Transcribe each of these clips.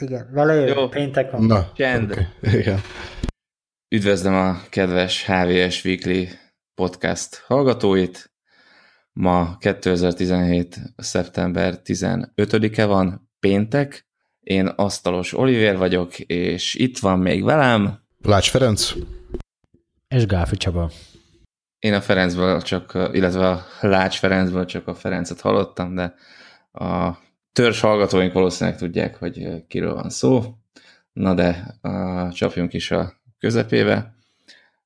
Igen, vele Jó. péntek van. Na, Csend. okay. Igen. Üdvözlöm a kedves HVS Weekly podcast hallgatóit. Ma 2017. szeptember 15-e van, péntek. Én Asztalos Oliver vagyok, és itt van még velem. Lács Ferenc? És Gáfi Csaba. Én a Ferencből csak, illetve a Lács Ferencből csak a Ferencet hallottam, de a törzs hallgatóink valószínűleg tudják, hogy kiről van szó. Na de uh, csapjunk is a közepébe.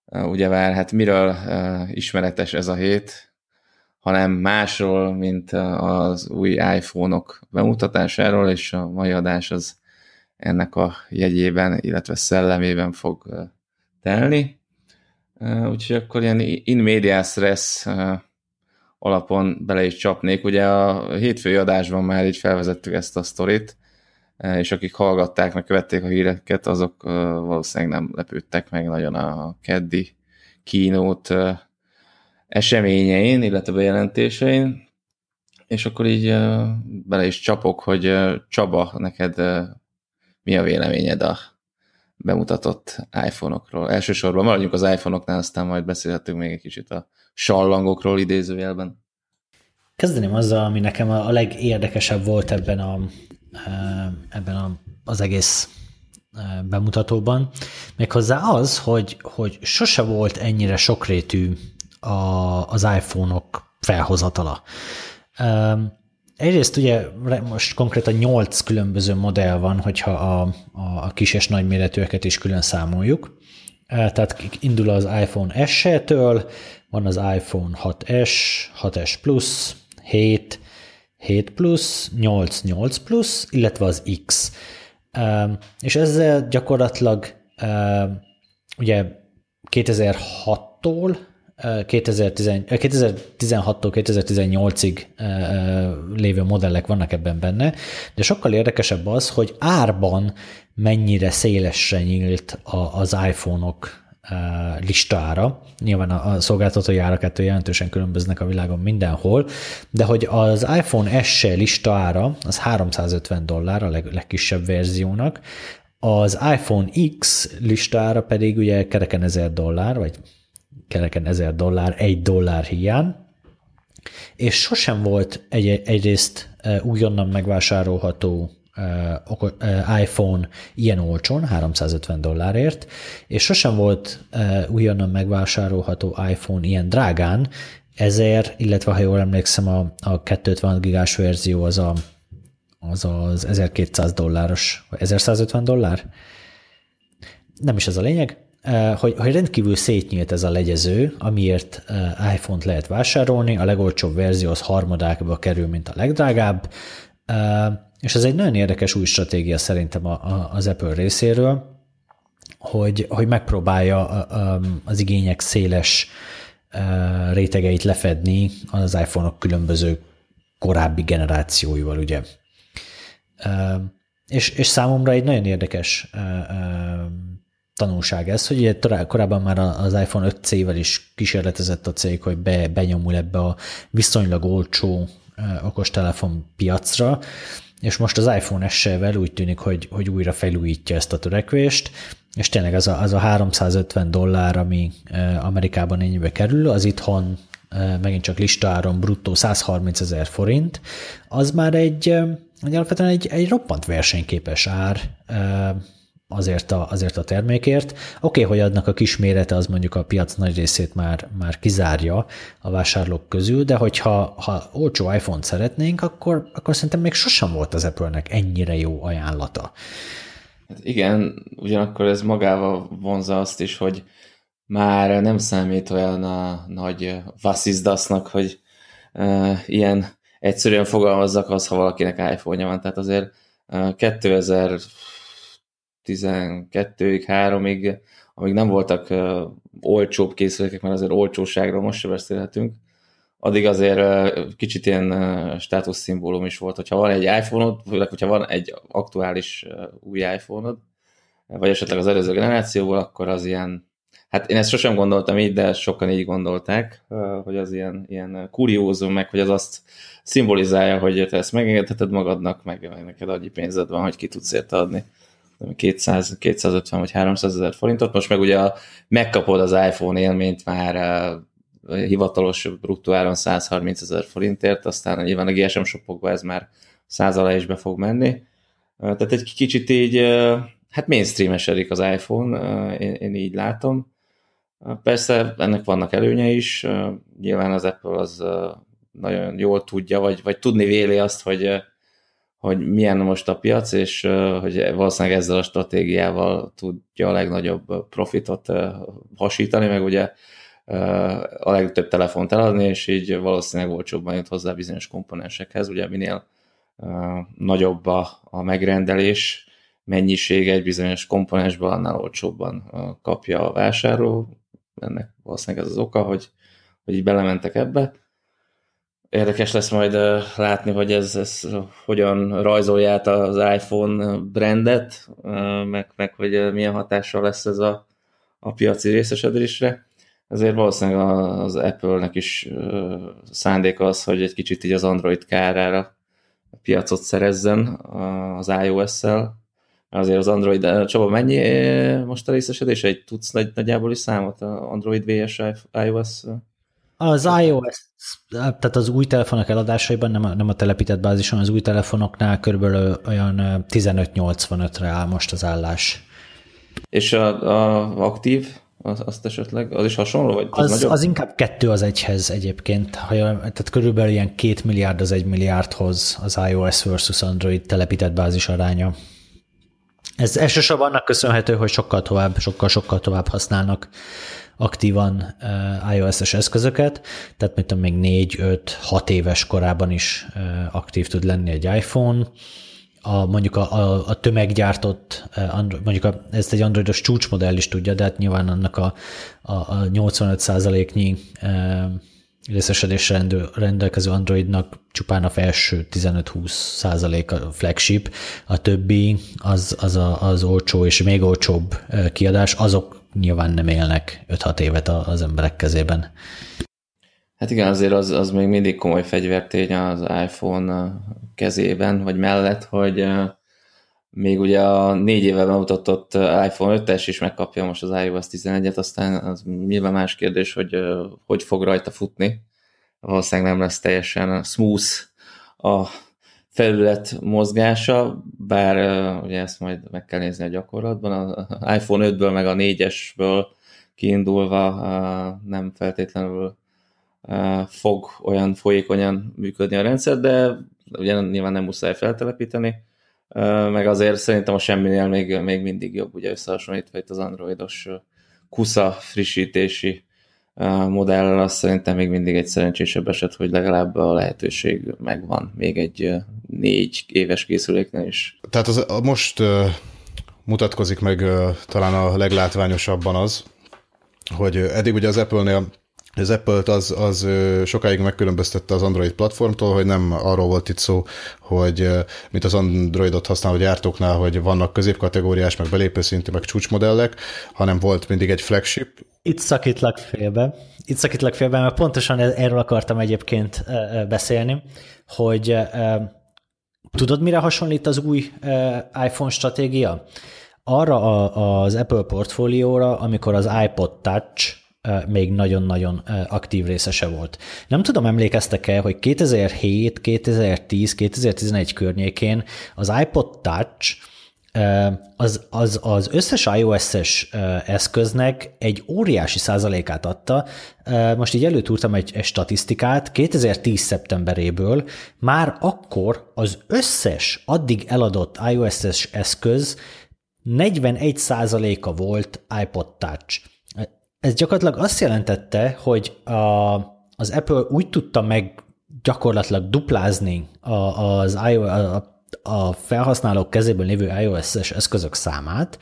Ugye vár, hát miről ismeretes ez a hét, hanem másról, mint az új iPhone-ok bemutatásáról, és a mai adás az ennek a jegyében, illetve szellemében fog telni. Úgyhogy akkor ilyen in media stress alapon bele is csapnék. Ugye a hétfői adásban már így felvezettük ezt a sztorit, és akik hallgatták, meg követték a híreket, azok valószínűleg nem lepődtek meg nagyon a keddi kínót eseményein, illetve bejelentésein, és akkor így bele is csapok, hogy Csaba, neked mi a véleményed a bemutatott iPhone-okról? Elsősorban maradjunk az iPhone-oknál, aztán majd beszélhetünk még egy kicsit a sallangokról idézőjelben. Kezdeném azzal, ami nekem a legérdekesebb volt ebben, a, ebben a, az egész bemutatóban, méghozzá az, hogy, hogy sose volt ennyire sokrétű a, az iPhone-ok felhozatala. Egyrészt ugye most konkrétan 8 különböző modell van, hogyha a, a kis és nagy méretűeket is külön számoljuk. Tehát indul az iPhone SE-től, van az iPhone 6S, 6S Plus, 7, 7 Plus, 8, 8 Plus, illetve az X. És ezzel gyakorlatilag ugye 2006-tól 2016-tól 2018-ig lévő modellek vannak ebben benne, de sokkal érdekesebb az, hogy árban mennyire szélesre nyílt az iPhone-ok listára. Nyilván a szolgáltatói árak ettől jelentősen különböznek a világon mindenhol, de hogy az iPhone SE listára az 350 dollár a leg, legkisebb verziónak, az iPhone X listára pedig ugye kereken 1000 dollár, vagy kereken 1000 dollár, egy dollár hiány, és sosem volt egy, egyrészt újonnan megvásárolható iPhone ilyen olcsón, 350 dollárért, és sosem volt újonnan megvásárolható iPhone ilyen drágán, ezért, illetve ha jól emlékszem, a, a 256 gigás verzió az a, az az 1200 dolláros, vagy 1150 dollár? Nem is ez a lényeg, hogy, hogy rendkívül szétnyílt ez a legyező, amiért iPhone-t lehet vásárolni, a legolcsóbb verzió az harmadákba kerül, mint a legdrágább, és ez egy nagyon érdekes új stratégia szerintem az Apple részéről, hogy, hogy megpróbálja az igények széles rétegeit lefedni az iPhone-ok különböző korábbi generációival, ugye. És, és számomra egy nagyon érdekes tanulság ez, hogy ugye korábban már az iPhone 5C-vel is kísérletezett a cég, hogy be, benyomul ebbe a viszonylag olcsó okostelefon piacra, és most az iPhone SE-vel úgy tűnik, hogy, hogy újra felújítja ezt a törekvést, és tényleg az a, az a 350 dollár, ami Amerikában ennyibe kerül, az itthon megint csak listáron bruttó 130 ezer forint, az már egy, egy alapvetően egy, egy roppant versenyképes ár azért a, azért a termékért. Oké, okay, hogy adnak a kismérete, az mondjuk a piac nagy részét már, már kizárja a vásárlók közül, de hogyha ha olcsó iPhone-t szeretnénk, akkor, akkor szerintem még sosem volt az Apple-nek ennyire jó ajánlata. Hát igen, ugyanakkor ez magával vonza azt is, hogy már nem számít olyan a nagy vasszizdasznak, hogy uh, ilyen egyszerűen fogalmazzak az, ha valakinek iPhone-ja van. Tehát azért uh, 2000 12-ig, 3-ig, amíg nem voltak uh, olcsóbb készülékek, mert azért olcsóságról most sem beszélhetünk, addig azért uh, kicsit ilyen uh, státuszszimbólum is volt, hogyha van egy iPhone-od, főleg, hogyha van egy aktuális uh, új iPhone-od, vagy esetleg az előző generációból, akkor az ilyen Hát én ezt sosem gondoltam így, de sokan így gondolták, hogy az ilyen, ilyen kuriózum, meg hogy az azt szimbolizálja, hogy te ezt megengedheted magadnak, meg neked annyi pénzed van, hogy ki tudsz érte adni 200, 250 vagy 300 ezer forintot. Most meg ugye a, megkapod az iPhone élményt már a hivatalos bruttó áron 130 ezer forintért, aztán nyilván a GSM shopokban ez már száz alá is be fog menni. Tehát egy kicsit így, hát mainstreamesedik az iPhone, én, én így látom. Persze ennek vannak előnye is, nyilván az Apple az nagyon jól tudja, vagy, vagy tudni véli azt, hogy, hogy milyen most a piac, és hogy valószínűleg ezzel a stratégiával tudja a legnagyobb profitot hasítani, meg ugye a legtöbb telefont eladni, és így valószínűleg olcsóbban jut hozzá bizonyos komponensekhez, ugye minél nagyobb a, a megrendelés mennyisége egy bizonyos komponensben, annál olcsóbban kapja a vásárló. Ennek valószínűleg ez az oka, hogy, hogy így belementek ebbe. Érdekes lesz majd látni, hogy ez, ez hogyan rajzolja át az iPhone brandet, meg, meg hogy milyen hatással lesz ez a, a piaci részesedésre. Ezért valószínűleg az Apple-nek is szándéka az, hogy egy kicsit így az Android kárára piacot szerezzen az iOS-szel. Azért az Android, Csaba, mennyi most a részesedés? Egy tudsz nagy, nagyjából is számot a Android vs iOS? Az iOS, tehát az új telefonok eladásaiban, nem a, nem a telepített bázison, az új telefonoknál körülbelül olyan 15-85-re áll most az állás. És a, a aktív az, azt esetleg, az is hasonló? Vagy az, az, az inkább kettő az egyhez egyébként. Ha, tehát körülbelül ilyen két milliárd az egy milliárdhoz az iOS versus Android telepített bázis aránya. Ez elsősorban annak köszönhető, hogy sokkal tovább, sokkal-sokkal tovább használnak aktívan uh, iOS-es eszközöket, tehát mint még 4, 5, 6 éves korában is uh, aktív tud lenni egy iPhone, a, mondjuk a, a, a tömeggyártott, Android, mondjuk a, ezt egy androidos csúcsmodell is tudja, de hát nyilván annak a, a, a 85%-nyi e, részesedésre rendelkező Androidnak csupán a felső 15-20% a flagship, a többi az, az a, az olcsó és még olcsóbb kiadás, azok nyilván nem élnek 5-6 évet az emberek kezében. Hát igen, azért az, az még mindig komoly fegyvertény az iPhone kezében, vagy mellett, hogy még ugye a négy éve bemutatott iPhone 5-es is megkapja most az iOS 11-et, aztán az nyilván más kérdés, hogy hogy fog rajta futni. Valószínűleg nem lesz teljesen smooth a felület mozgása, bár ugye ezt majd meg kell nézni a gyakorlatban. Az iPhone 5-ből meg a 4-esből kiindulva nem feltétlenül fog olyan folyékonyan működni a rendszer, de ugye nyilván nem muszáj feltelepíteni, meg azért szerintem a semminél még, még mindig jobb, ugye összehasonlítva itt az androidos kusza frissítési modellel, azt szerintem még mindig egy szerencsésebb eset, hogy legalább a lehetőség megvan még egy négy éves készüléknél is. Tehát az, a most uh, mutatkozik meg uh, talán a leglátványosabban az, hogy eddig ugye az Apple-nél az Apple-t az, az sokáig megkülönböztette az Android platformtól, hogy nem arról volt itt szó, hogy mint az Androidot használó gyártóknál, hogy vannak középkategóriás, meg belépőszintű, meg csúcsmodellek, hanem volt mindig egy flagship. Itt szakítlak félbe. Itt szakítlak félbe, mert pontosan e- erről akartam egyébként beszélni, hogy tudod, mire hasonlít az új iPhone stratégia? Arra az Apple portfólióra, amikor az iPod Touch még nagyon-nagyon aktív részese volt. Nem tudom, emlékeztek-e, hogy 2007, 2010, 2011 környékén az iPod Touch az, az, az összes iOS-es eszköznek egy óriási százalékát adta. Most így előtúrtam egy, egy statisztikát, 2010. szeptemberéből már akkor az összes addig eladott iOS-es eszköz 41 százaléka volt iPod Touch. Ez gyakorlatilag azt jelentette, hogy a, az Apple úgy tudta meg gyakorlatilag duplázni a, az iOS, a, a felhasználók kezében lévő iOS-es eszközök számát,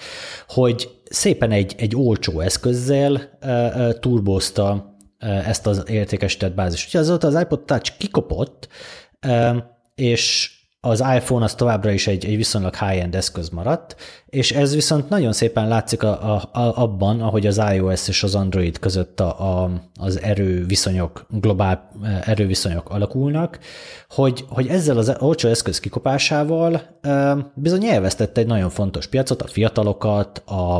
hogy szépen egy, egy olcsó eszközzel e, turbózta ezt az értékesített bázist. Úgyhogy azóta az iPod Touch kikopott, és az iPhone az továbbra is egy, egy viszonylag high-end eszköz maradt, és ez viszont nagyon szépen látszik a, a, a, abban, ahogy az iOS és az Android között a, a, az erőviszonyok, globál erőviszonyok alakulnak, hogy, hogy ezzel az olcsó eszköz kikopásával e, bizony elvesztette egy nagyon fontos piacot, a fiatalokat, a,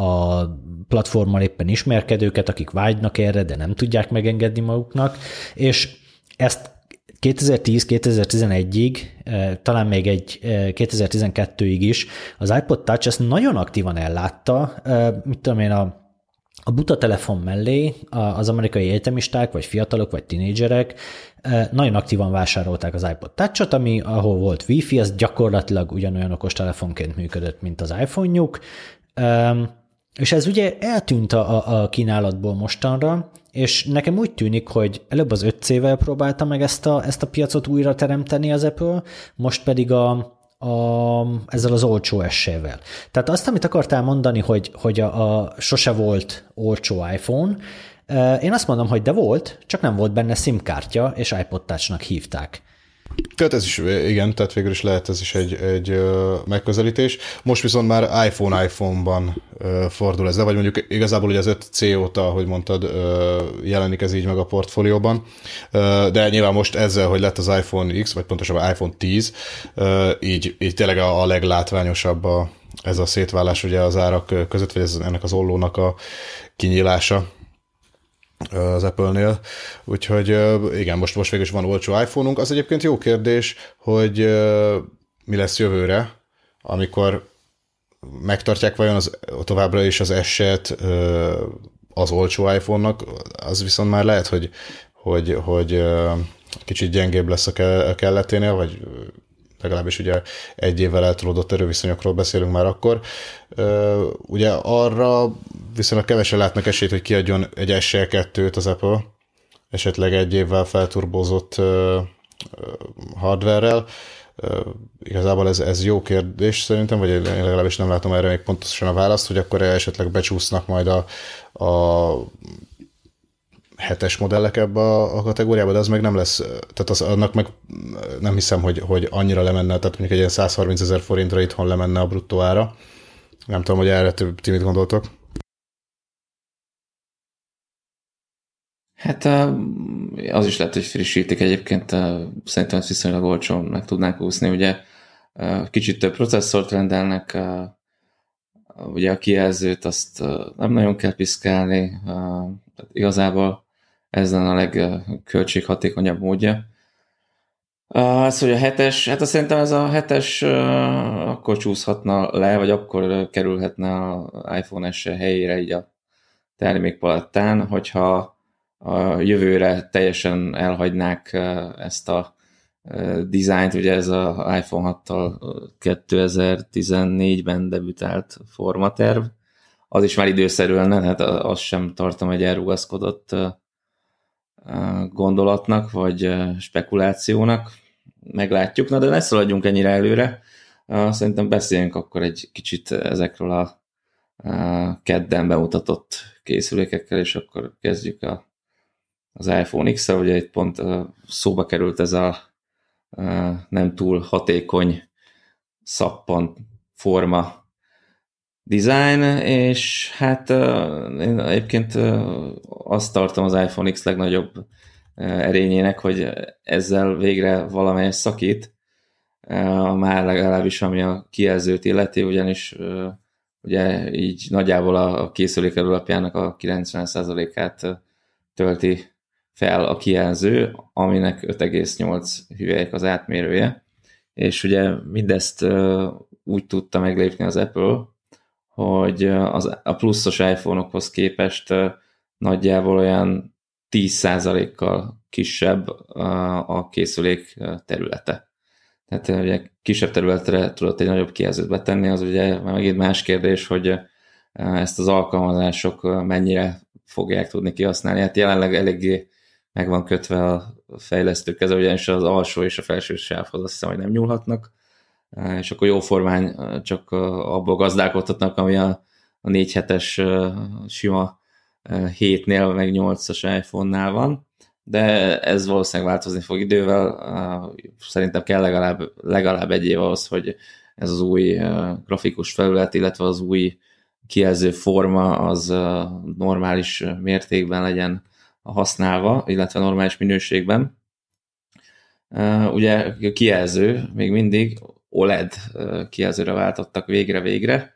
a platformmal éppen ismerkedőket, akik vágynak erre, de nem tudják megengedni maguknak, és ezt 2010-2011-ig, eh, talán még egy 2012-ig eh, is az iPod Touch ezt nagyon aktívan ellátta, eh, mit tudom én, a, a buta telefon mellé az amerikai egyetemisták, vagy fiatalok, vagy tinédzserek nagyon aktívan vásárolták az iPod Touch-ot, ami ahol volt Wi-Fi, az gyakorlatilag ugyanolyan okos telefonként működött, mint az iPhone-juk, és ez ugye eltűnt a, a kínálatból mostanra, és nekem úgy tűnik, hogy előbb az 5C-vel próbálta meg ezt a, ezt a piacot újra teremteni az Apple, most pedig a, a, ezzel az olcsó essével. Tehát azt, amit akartál mondani, hogy, hogy a, a sose volt olcsó iPhone, én azt mondom, hogy de volt, csak nem volt benne SIM kártya, és iPod Touch-nak hívták. Tehát ez is, igen, tehát végül is lehet ez is egy, egy megközelítés. Most viszont már iPhone iPhone-ban fordul ez, vagy mondjuk igazából ugye az 5C óta, ahogy mondtad, jelenik ez így meg a portfólióban, de nyilván most ezzel, hogy lett az iPhone X, vagy pontosabban iPhone 10, így, így tényleg a leglátványosabb a, ez a szétválás ugye az árak között, vagy ez ennek az ollónak a kinyílása az Apple-nél. Úgyhogy igen, most, most végül is van olcsó iPhone-unk. Az egyébként jó kérdés, hogy mi lesz jövőre, amikor megtartják vajon az, továbbra is az eset az olcsó iPhone-nak, az viszont már lehet, hogy, hogy, hogy kicsit gyengébb lesz a kelleténél, vagy legalábbis ugye egy évvel eltolódott erőviszonyokról beszélünk már akkor. Ugye arra viszonylag kevesen látnak esélyt, hogy kiadjon egy SL2-t az Apple, esetleg egy évvel felturbózott hardware-rel. Igazából ez, ez jó kérdés szerintem, vagy én legalábbis nem látom erre még pontosan a választ, hogy akkor esetleg becsúsznak majd a, a hetes modellek ebbe a, a kategóriába, de az meg nem lesz, tehát az, annak meg nem hiszem, hogy, hogy annyira lemenne, tehát mondjuk egy ilyen 130 ezer forintra itthon lemenne a bruttó ára. Nem tudom, hogy erre ti mit gondoltok. Hát az is lehet, hogy frissítik egyébként, szerintem ezt viszonylag olcsón meg tudnák úszni, ugye kicsit több processzort rendelnek, ugye a kijelzőt azt nem nagyon kell piszkálni, tehát igazából ez a legköltséghatékonyabb módja. Az, hogy a hetes, hát azt szerintem ez a hetes akkor csúszhatna le, vagy akkor kerülhetne a iPhone S helyére így a termékpalettán, hogyha a jövőre teljesen elhagynák ezt a dizájnt, ugye ez a iPhone 6-tal 2014-ben debütált formaterv, az is már időszerű lenne, hát azt sem tartom egy elrugaszkodott gondolatnak, vagy spekulációnak. Meglátjuk, na de ne szaladjunk ennyire előre. Szerintem beszéljünk akkor egy kicsit ezekről a kedden bemutatott készülékekkel, és akkor kezdjük a, az iPhone X-el. Ugye itt pont szóba került ez a nem túl hatékony szappan forma design, és hát én egyébként azt tartom az iPhone X legnagyobb erényének, hogy ezzel végre valamelyes szakít, már legalábbis ami a kijelzőt illeti, ugyanis ugye így nagyjából a készülék alapjának a 90%-át tölti fel a kijelző, aminek 5,8 hüvelyek az átmérője, és ugye mindezt úgy tudta meglépni az Apple, hogy az, a pluszos iPhone-okhoz képest nagyjából olyan 10%-kal kisebb a készülék területe. Tehát ugye kisebb területre tudott egy nagyobb kijelzőt betenni, az ugye megint más kérdés, hogy ezt az alkalmazások mennyire fogják tudni kihasználni. Hát jelenleg eléggé meg van kötve a fejlesztők keze, ugyanis az alsó és a felső sávhoz azt hiszem, hogy nem nyúlhatnak, és akkor jó formán csak abból gazdálkodhatnak, ami a, a 4 hetes sima 7-nél, meg 8-as iPhone-nál van. de ez valószínűleg változni fog idővel. Szerintem kell legalább, legalább egy év ahhoz, hogy ez az új grafikus felület, illetve az új kijelző forma az normális mértékben legyen használva, illetve normális minőségben. Ugye kijelző még mindig OLED kijelzőre váltottak végre-végre,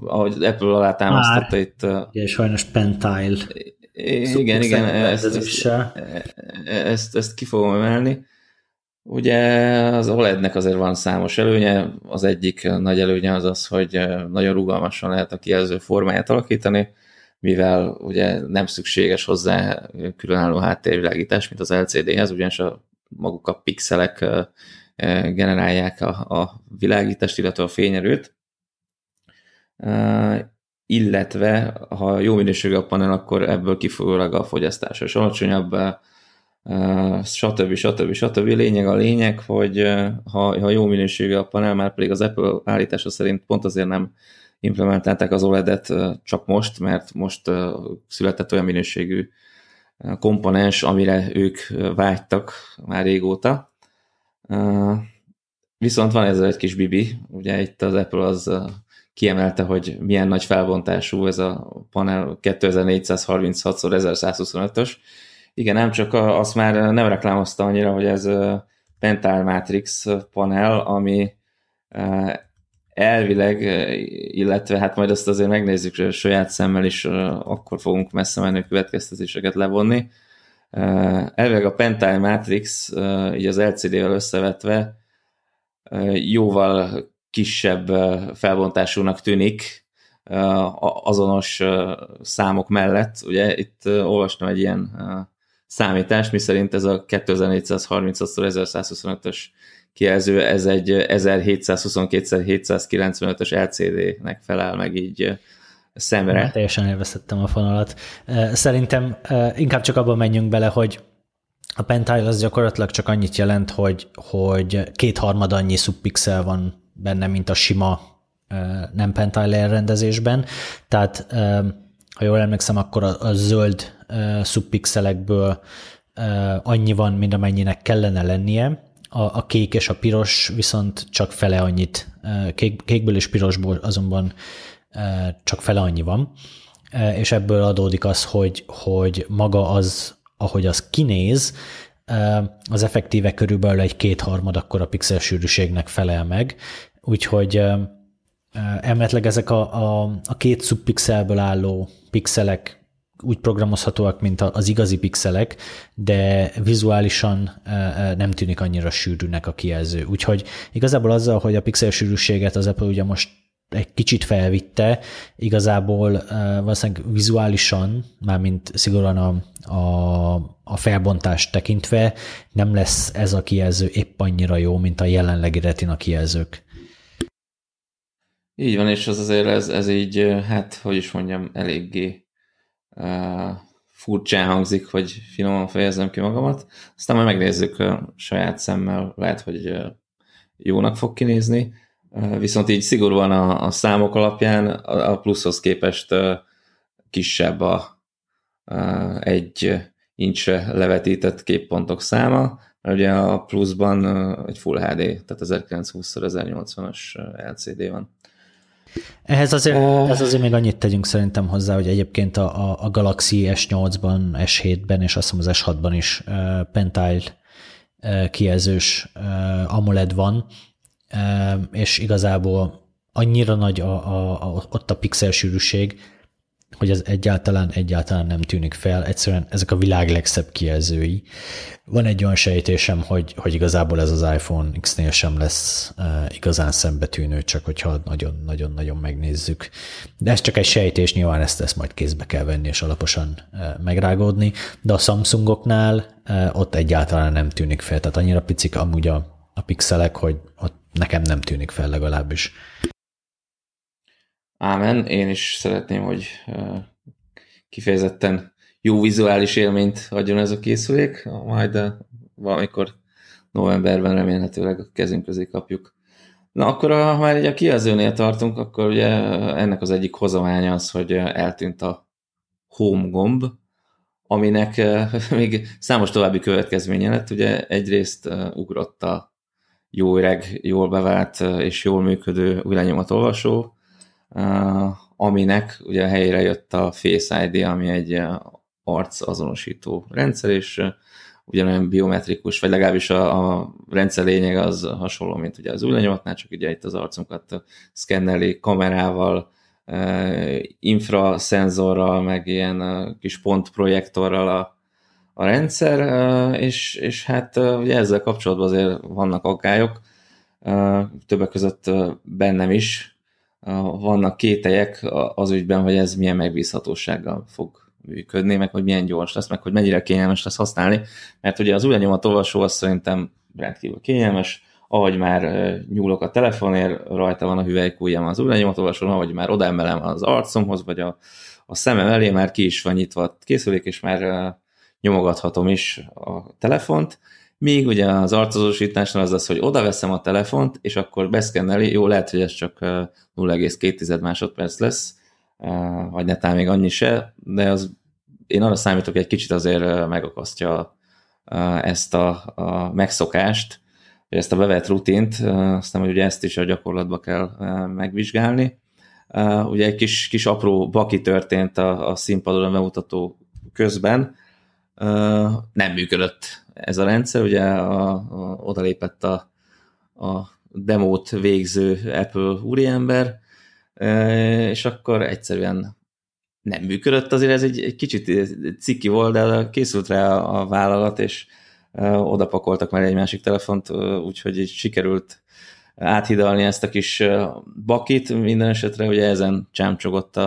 ahogy Apple alá támasztotta itt. Igen, sajnos Pentile. Igen, igen, ezt, ezt, ezt, ezt ki fogom emelni. Ugye az OLED-nek azért van számos előnye, az egyik nagy előnye az az, hogy nagyon rugalmasan lehet a kijelző formáját alakítani, mivel ugye nem szükséges hozzá különálló háttérvilágítás, mint az LCD-hez, ugyanis a maguk a pixelek generálják a, a világítást, illetve a fényerőt. Illetve, ha jó minőségű a panel, akkor ebből kifolyólag a fogyasztás is alacsonyabb, stb. stb. stb. Lényeg a lényeg, hogy ha, ha jó minőségű a panel, már pedig az Apple állítása szerint pont azért nem implementálták az OLED-et csak most, mert most született olyan minőségű komponens, amire ők vágytak már régóta. Viszont van ez egy kis bibi, ugye itt az Apple az kiemelte, hogy milyen nagy felbontású ez a panel 2436x1125-ös. Igen, nem csak azt már nem reklámozta annyira, hogy ez Pental Matrix panel, ami elvileg, illetve hát majd azt azért megnézzük saját szemmel is, akkor fogunk messze menő következtetéseket levonni. Elvileg a Pentile Matrix, így az LCD-vel összevetve, jóval kisebb felbontásúnak tűnik azonos számok mellett. Ugye itt olvastam egy ilyen számítást, miszerint ez a 2430-1125-ös kijelző, ez egy 1722-795-ös LCD-nek felel meg így szemre. Hát, teljesen elveszettem a fonalat. Szerintem inkább csak abban menjünk bele, hogy a Pentile az gyakorlatilag csak annyit jelent, hogy, hogy kétharmad annyi subpixel van benne, mint a sima nem Pentile elrendezésben. Tehát ha jól emlékszem, akkor a, a zöld subpixelekből annyi van, mint amennyinek kellene lennie, a, a kék és a piros viszont csak fele annyit, kék, kékből és pirosból azonban csak fele annyi van, és ebből adódik az, hogy, hogy maga az, ahogy az kinéz, az effektíve körülbelül egy kétharmad akkor a pixel sűrűségnek felel meg, úgyhogy elméletileg ezek a, a, a két szubpixelből álló pixelek úgy programozhatóak, mint az igazi pixelek, de vizuálisan nem tűnik annyira sűrűnek a kijelző. Úgyhogy igazából azzal, hogy a pixel sűrűséget az Apple ugye most egy kicsit felvitte, igazából valószínűleg vizuálisan, mármint szigorúan a, a, a felbontást tekintve nem lesz ez a kijelző épp annyira jó, mint a jelenlegi retina kijelzők. Így van, és az azért ez, ez így, hát, hogy is mondjam, eléggé furcsán hangzik, hogy finoman fejezem ki magamat. Aztán majd megnézzük a saját szemmel, lehet, hogy jónak fog kinézni. Viszont így szigorúan a, a számok alapján a pluszhoz képest kisebb a, a egy incsre levetített képpontok száma, mert ugye a pluszban egy Full HD, tehát 1920x1080-as LCD van. Ehhez azért, uh, ez azért még annyit tegyünk szerintem hozzá, hogy egyébként a, a, a Galaxy S8-ban, S7-ben és azt hiszem az S6-ban is uh, Pentile uh, kijelzős uh, AMOLED van, és igazából annyira nagy a, a, a, ott a pixel sűrűség, hogy ez egyáltalán, egyáltalán nem tűnik fel. Egyszerűen ezek a világ legszebb kijelzői. Van egy olyan sejtésem, hogy, hogy igazából ez az iPhone X-nél sem lesz igazán szembetűnő, csak hogyha nagyon-nagyon-nagyon megnézzük. De ez csak egy sejtés, nyilván ezt, ezt majd kézbe kell venni és alaposan uh, megrágódni, de a Samsungoknál ott egyáltalán nem tűnik fel, tehát annyira picik amúgy a, a pixelek, hogy ott nekem nem tűnik fel legalábbis. Ámen, én is szeretném, hogy kifejezetten jó vizuális élményt adjon ez a készülék, majd valamikor novemberben remélhetőleg a kezünk közé kapjuk. Na akkor, ha már egy a kijelzőnél tartunk, akkor ugye ennek az egyik hozománya az, hogy eltűnt a home gomb, aminek még számos további következménye lett. Ugye egyrészt ugrott a jó öreg, jól bevált és jól működő új olvasó, aminek ugye helyére jött a Face ID, ami egy arc azonosító rendszer, és ugyanolyan biometrikus, vagy legalábbis a, a rendszer lényeg az hasonló, mint ugye az új lenyomatnál, csak ugye itt az arcunkat szkenneli kamerával, infraszenzorral, meg ilyen kis pontprojektorral a, a rendszer, és, és hát ugye ezzel kapcsolatban azért vannak aggályok, többek között bennem is. Vannak kételyek az ügyben, hogy ez milyen megbízhatósággal fog működni, meg hogy milyen gyors lesz, meg hogy mennyire kényelmes lesz használni, mert ugye az új olvasó az szerintem rendkívül kényelmes, ahogy már nyúlok a telefonért, rajta van a hüvelykújjam az új olvasón, ahogy már odaemelem az arcomhoz, vagy a, a szemem elé már ki is van nyitva a készülék, és már nyomogathatom is a telefont, míg ugye az arcozósításnál az az, hogy oda veszem a telefont, és akkor beszkenneli, jó, lehet, hogy ez csak 0,2 másodperc lesz, vagy netán még annyi se, de az, én arra számítok, hogy egy kicsit azért megakasztja ezt a, a megszokást, vagy ezt a bevett rutint, aztán hogy ugye ezt is a gyakorlatba kell megvizsgálni. Ugye egy kis, kis apró baki történt a, a színpadon a bemutató közben, nem működött ez a rendszer, ugye a, a, odalépett a, a demót végző Apple úriember, és akkor egyszerűen nem működött, azért ez egy, egy kicsit ciki volt, de készült rá a vállalat, és oda pakoltak már egy másik telefont, úgyhogy így sikerült áthidalni ezt a kis bakit, minden esetre ugye ezen csámcsogott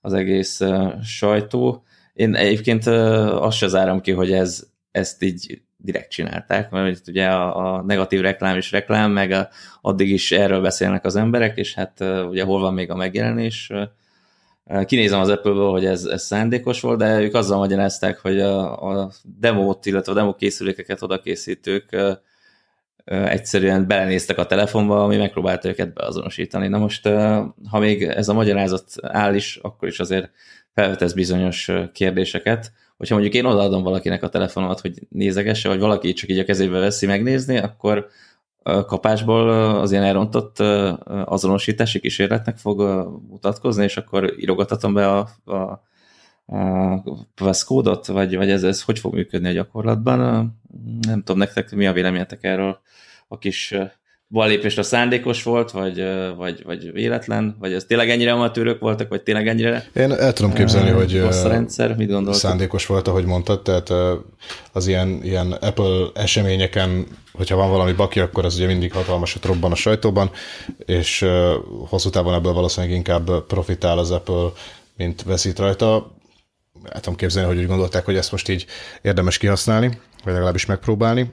az egész sajtó. Én egyébként azt se zárom ki, hogy ez, ezt így direkt csinálták, mert ugye a, a negatív reklám is reklám, meg a, addig is erről beszélnek az emberek, és hát ugye hol van még a megjelenés. Kinézem az Apple-ből, hogy ez, ez szándékos volt, de ők azzal magyarázták, hogy a, a demót, illetve a demo készülékeket odakészítők egyszerűen belenéztek a telefonba, ami megpróbálta őket beazonosítani. Na most, ha még ez a magyarázat áll is, akkor is azért felvetesz bizonyos kérdéseket, hogyha mondjuk én odaadom valakinek a telefonomat, hogy nézegesse, vagy valaki csak így a kezébe veszi megnézni, akkor kapásból az ilyen elrontott azonosítási kísérletnek fog mutatkozni, és akkor írogathatom be a, a, a passcode vagy, vagy ez, ez hogy fog működni a gyakorlatban. Nem tudom, nektek mi a véleményetek erről a kis ballépésre szándékos volt, vagy, vagy, vagy véletlen, vagy ez tényleg ennyire amatőrök voltak, vagy tényleg ennyire Én el tudom képzelni, hogy a rendszer, mit gondoltok? szándékos volt, ahogy mondtad, tehát az ilyen, ilyen Apple eseményeken, hogyha van valami baki, akkor az ugye mindig hatalmasat robban a sajtóban, és hosszú távon ebből valószínűleg inkább profitál az Apple, mint veszít rajta. El tudom képzelni, hogy úgy gondolták, hogy ezt most így érdemes kihasználni, vagy legalábbis megpróbálni.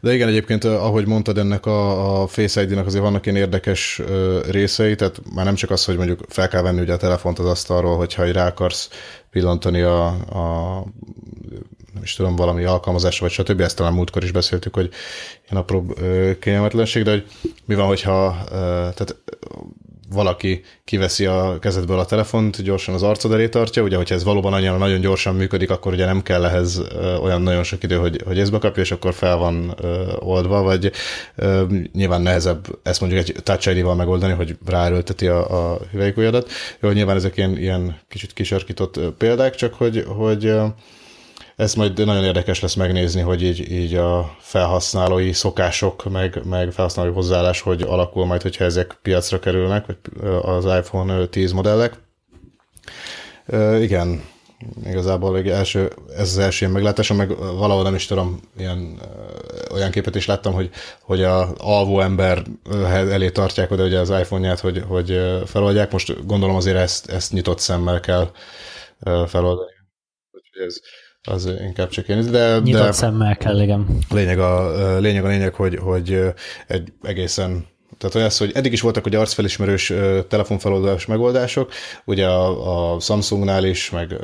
De igen, egyébként, ahogy mondtad, ennek a, a Face ID-nak azért vannak ilyen érdekes részei, tehát már nem csak az, hogy mondjuk fel kell venni ugye a telefont az asztalról, hogyha rá akarsz pillantani a, a nem is tudom, valami alkalmazásra, vagy stb. Ezt talán múltkor is beszéltük, hogy ilyen apró kényelmetlenség, de hogy mi van, hogyha tehát valaki kiveszi a kezedből a telefont, gyorsan az arcod elé tartja, ugye, hogyha ez valóban annyira nagyon gyorsan működik, akkor ugye nem kell ehhez olyan nagyon sok idő, hogy, hogy észbe kapja, és akkor fel van oldva, vagy nyilván nehezebb ezt mondjuk egy touch ID-val megoldani, hogy ráerőlteti a, a hüvelykujjadat. Jó, nyilván ezek ilyen, ilyen kicsit kisarkított példák, csak hogy, hogy ez majd nagyon érdekes lesz megnézni, hogy így, így a felhasználói szokások, meg, meg felhasználói hozzáállás, hogy alakul majd, hogyha ezek piacra kerülnek, vagy az iPhone 10 modellek. Igen, igazából első, ez az első meglátásom, meg valahol nem is tudom, ilyen, olyan képet is láttam, hogy, hogy a alvó ember elé tartják oda ugye az iPhone-ját, hogy, hogy feloldják. Most gondolom azért ezt, ezt nyitott szemmel kell feloldani. Úgyhogy ez, az inkább csak én. De, Nyitott de szemmel kell, igen. Lényeg a lényeg, a lényeg hogy, hogy egy egészen tehát olyan hogy eddig is voltak ugye arcfelismerős telefonfeloldás megoldások, ugye a, a Samsungnál is, meg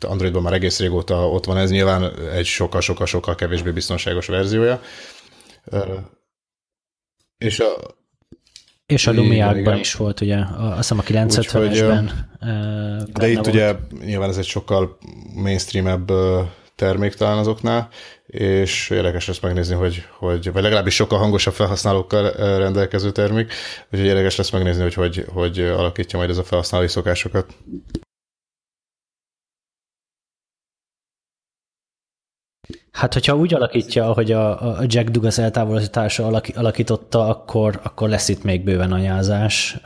Androidban már egész régóta ott van ez, nyilván egy sokkal-sokkal-sokkal kevésbé biztonságos verziója. És a, És a Lumiákban is volt, ugye, azt hiszem a 950-esben. De itt volt. ugye nyilván ez egy sokkal mainstreamebb termék talán azoknál, és érdekes lesz megnézni, hogy, hogy vagy legalábbis sokkal hangosabb felhasználókkal rendelkező termék, úgyhogy érdekes lesz megnézni, hogy, hogy hogy alakítja majd ez a felhasználói szokásokat. Hát, hogyha úgy alakítja, ahogy a, a Jack Douglas eltávolítása alakította, akkor, akkor lesz itt még bőven anyázás.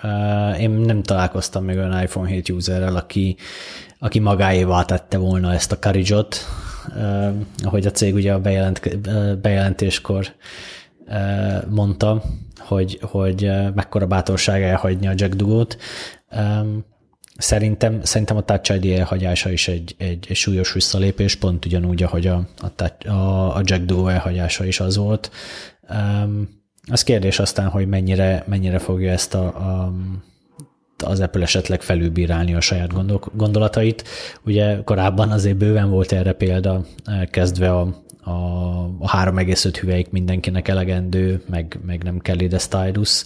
Én nem találkoztam még olyan iPhone 7 userrel, aki, aki magáévá tette volna ezt a courage ahogy a cég ugye a bejelent, bejelentéskor mondta, hogy, hogy mekkora bátorság elhagyni a Jack Dugot. Szerintem, szerintem a Touch ID elhagyása is egy, egy, egy súlyos visszalépés, pont ugyanúgy, ahogy a, a, a Jack Duo elhagyása is az volt. Um, az kérdés aztán, hogy mennyire, mennyire fogja ezt a, a az Apple esetleg felülbírálni a saját gondolatait. Ugye korábban azért bőven volt erre példa, kezdve a, a, a 3,5 hüvelyk mindenkinek elegendő, meg, meg nem kell ide stylus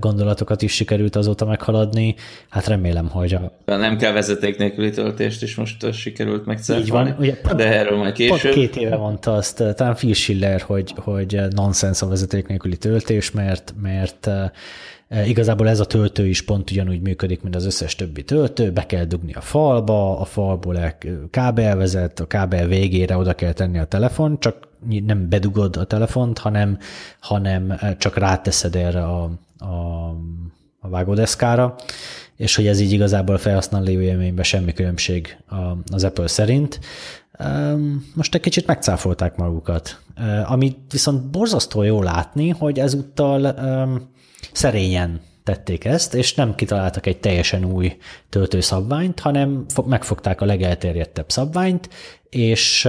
gondolatokat is sikerült azóta meghaladni. Hát remélem, hogy a... Nem kell vezeték nélküli töltést is most sikerült megszerelni. Így van, ugye, de erről majd később. Pont két éve mondta azt, talán Phil Schiller, hogy, hogy nonsens a vezeték nélküli töltés, mert, mert igazából ez a töltő is pont ugyanúgy működik, mint az összes többi töltő, be kell dugni a falba, a falból el kábel vezet, a kábel végére oda kell tenni a telefon, csak nem bedugod a telefont, hanem, hanem e, csak ráteszed erre a, a, a vágódeszkára, és hogy ez így igazából a felhasználó élményben semmi különbség az Apple szerint. Most egy kicsit megcáfolták magukat. E, amit viszont borzasztó jó látni, hogy ezúttal szerényen tették ezt, és nem kitaláltak egy teljesen új töltőszabványt, hanem megfogták a legelterjedtebb szabványt, és,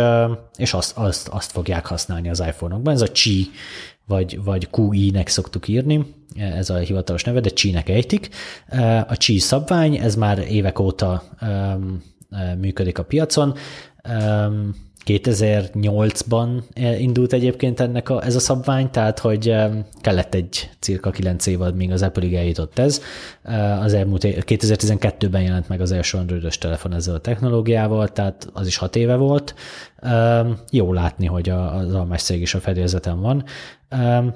és azt, azt, azt fogják használni az iPhone-okban. Ez a Qi, vagy, vagy QI-nek szoktuk írni, ez a hivatalos neve, de Qi-nek ejtik. A Qi szabvány, ez már évek óta működik a piacon. 2008-ban eh, indult egyébként ennek a, ez a szabvány, tehát hogy kellett egy cirka 9 évad, míg az Apple-ig eljutott ez. Az elmúlt 2012-ben jelent meg az első androidos telefon ezzel a technológiával, tehát az is 6 éve volt. Jó látni, hogy az almás cég is a fedélzeten van.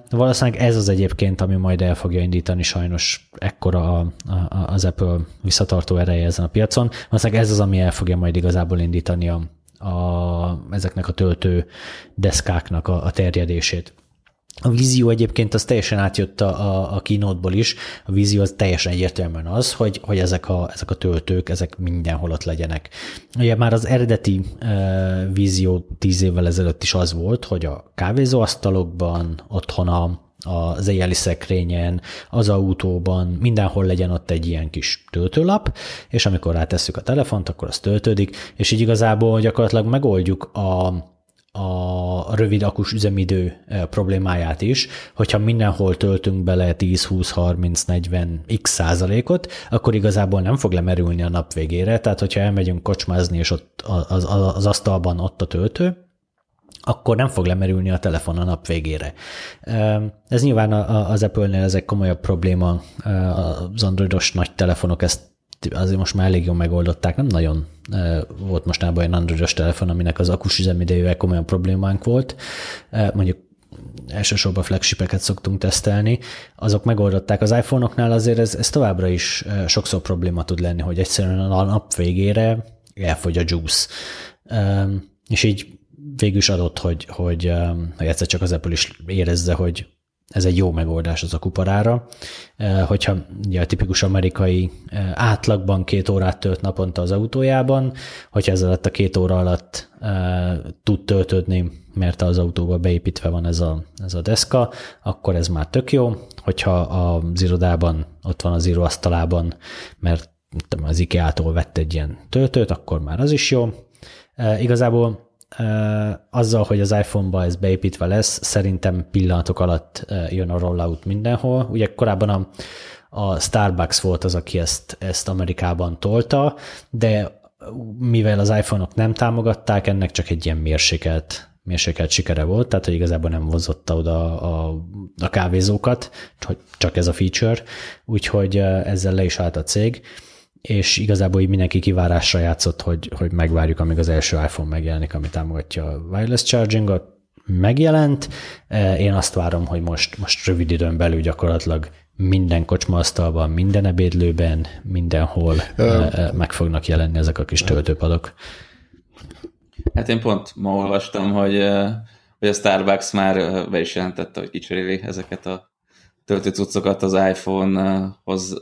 Valószínűleg ez az egyébként, ami majd el fogja indítani sajnos ekkora a, a, az Apple visszatartó ereje ezen a piacon. Valószínűleg ez az, ami el fogja majd igazából indítani a, a, ezeknek a töltő deszkáknak a, a terjedését. A vízió egyébként az teljesen átjött a, a, a kínótból is. A vízió az teljesen egyértelműen az, hogy, hogy ezek, a, ezek a töltők, ezek mindenhol ott legyenek. Ugye már az eredeti e, vízió tíz évvel ezelőtt is az volt, hogy a kávézóasztalokban, otthon a, az éjjeli szekrényen, az autóban, mindenhol legyen ott egy ilyen kis töltőlap, és amikor rátesszük a telefont, akkor az töltődik, és így igazából gyakorlatilag megoldjuk a, a rövid akus üzemidő e, problémáját is, hogyha mindenhol töltünk bele 10, 20, 30, 40 x százalékot, akkor igazából nem fog lemerülni a nap végére, tehát hogyha elmegyünk kocsmázni, és ott az, az, az asztalban ott a töltő, akkor nem fog lemerülni a telefon a nap végére. Ez nyilván az Apple-nél ez egy komolyabb probléma, az androidos nagy telefonok ezt azért most már elég jól megoldották, nem nagyon volt mostában olyan androidos telefon, aminek az akus üzemidejével komolyan problémánk volt. Mondjuk elsősorban flagshipeket szoktunk tesztelni, azok megoldották az iPhone-oknál, azért ez, ez továbbra is sokszor probléma tud lenni, hogy egyszerűen a nap végére elfogy a juice. És így végül is adott, hogy, hogy, hogy egyszer csak az Apple is érezze, hogy ez egy jó megoldás az a kuparára. Uh, hogyha ugye a tipikus amerikai uh, átlagban két órát tölt naponta az autójában, hogyha ez alatt a két óra alatt uh, tud töltődni, mert az autóba beépítve van ez a, ez a deszka, akkor ez már tök jó. Hogyha az irodában ott van az íróasztalában, mert az IKEA-tól vett egy ilyen töltőt, akkor már az is jó. Igazából azzal, hogy az iPhone-ba ez beépítve lesz, szerintem pillanatok alatt jön a rollout mindenhol. Ugye korábban a, a Starbucks volt az, aki ezt, ezt Amerikában tolta, de mivel az iPhone-ok nem támogatták, ennek csak egy ilyen mérsékelt mérsékelt sikere volt, tehát hogy igazából nem vozotta oda a, a kávézókat, csak ez a feature, úgyhogy ezzel le is állt a cég, és igazából így mindenki kivárásra játszott, hogy, hogy megvárjuk, amíg az első iPhone megjelenik, ami támogatja a wireless chargingot, megjelent. Én azt várom, hogy most, most rövid időn belül gyakorlatilag minden kocsmaasztalban, minden ebédlőben, mindenhol uh, meg fognak jelenni ezek a kis töltőpadok. Hát én pont ma olvastam, hogy, hogy a Starbucks már be is jelentette, hogy kicseréli ezeket a töltőcuccokat az iPhone-hoz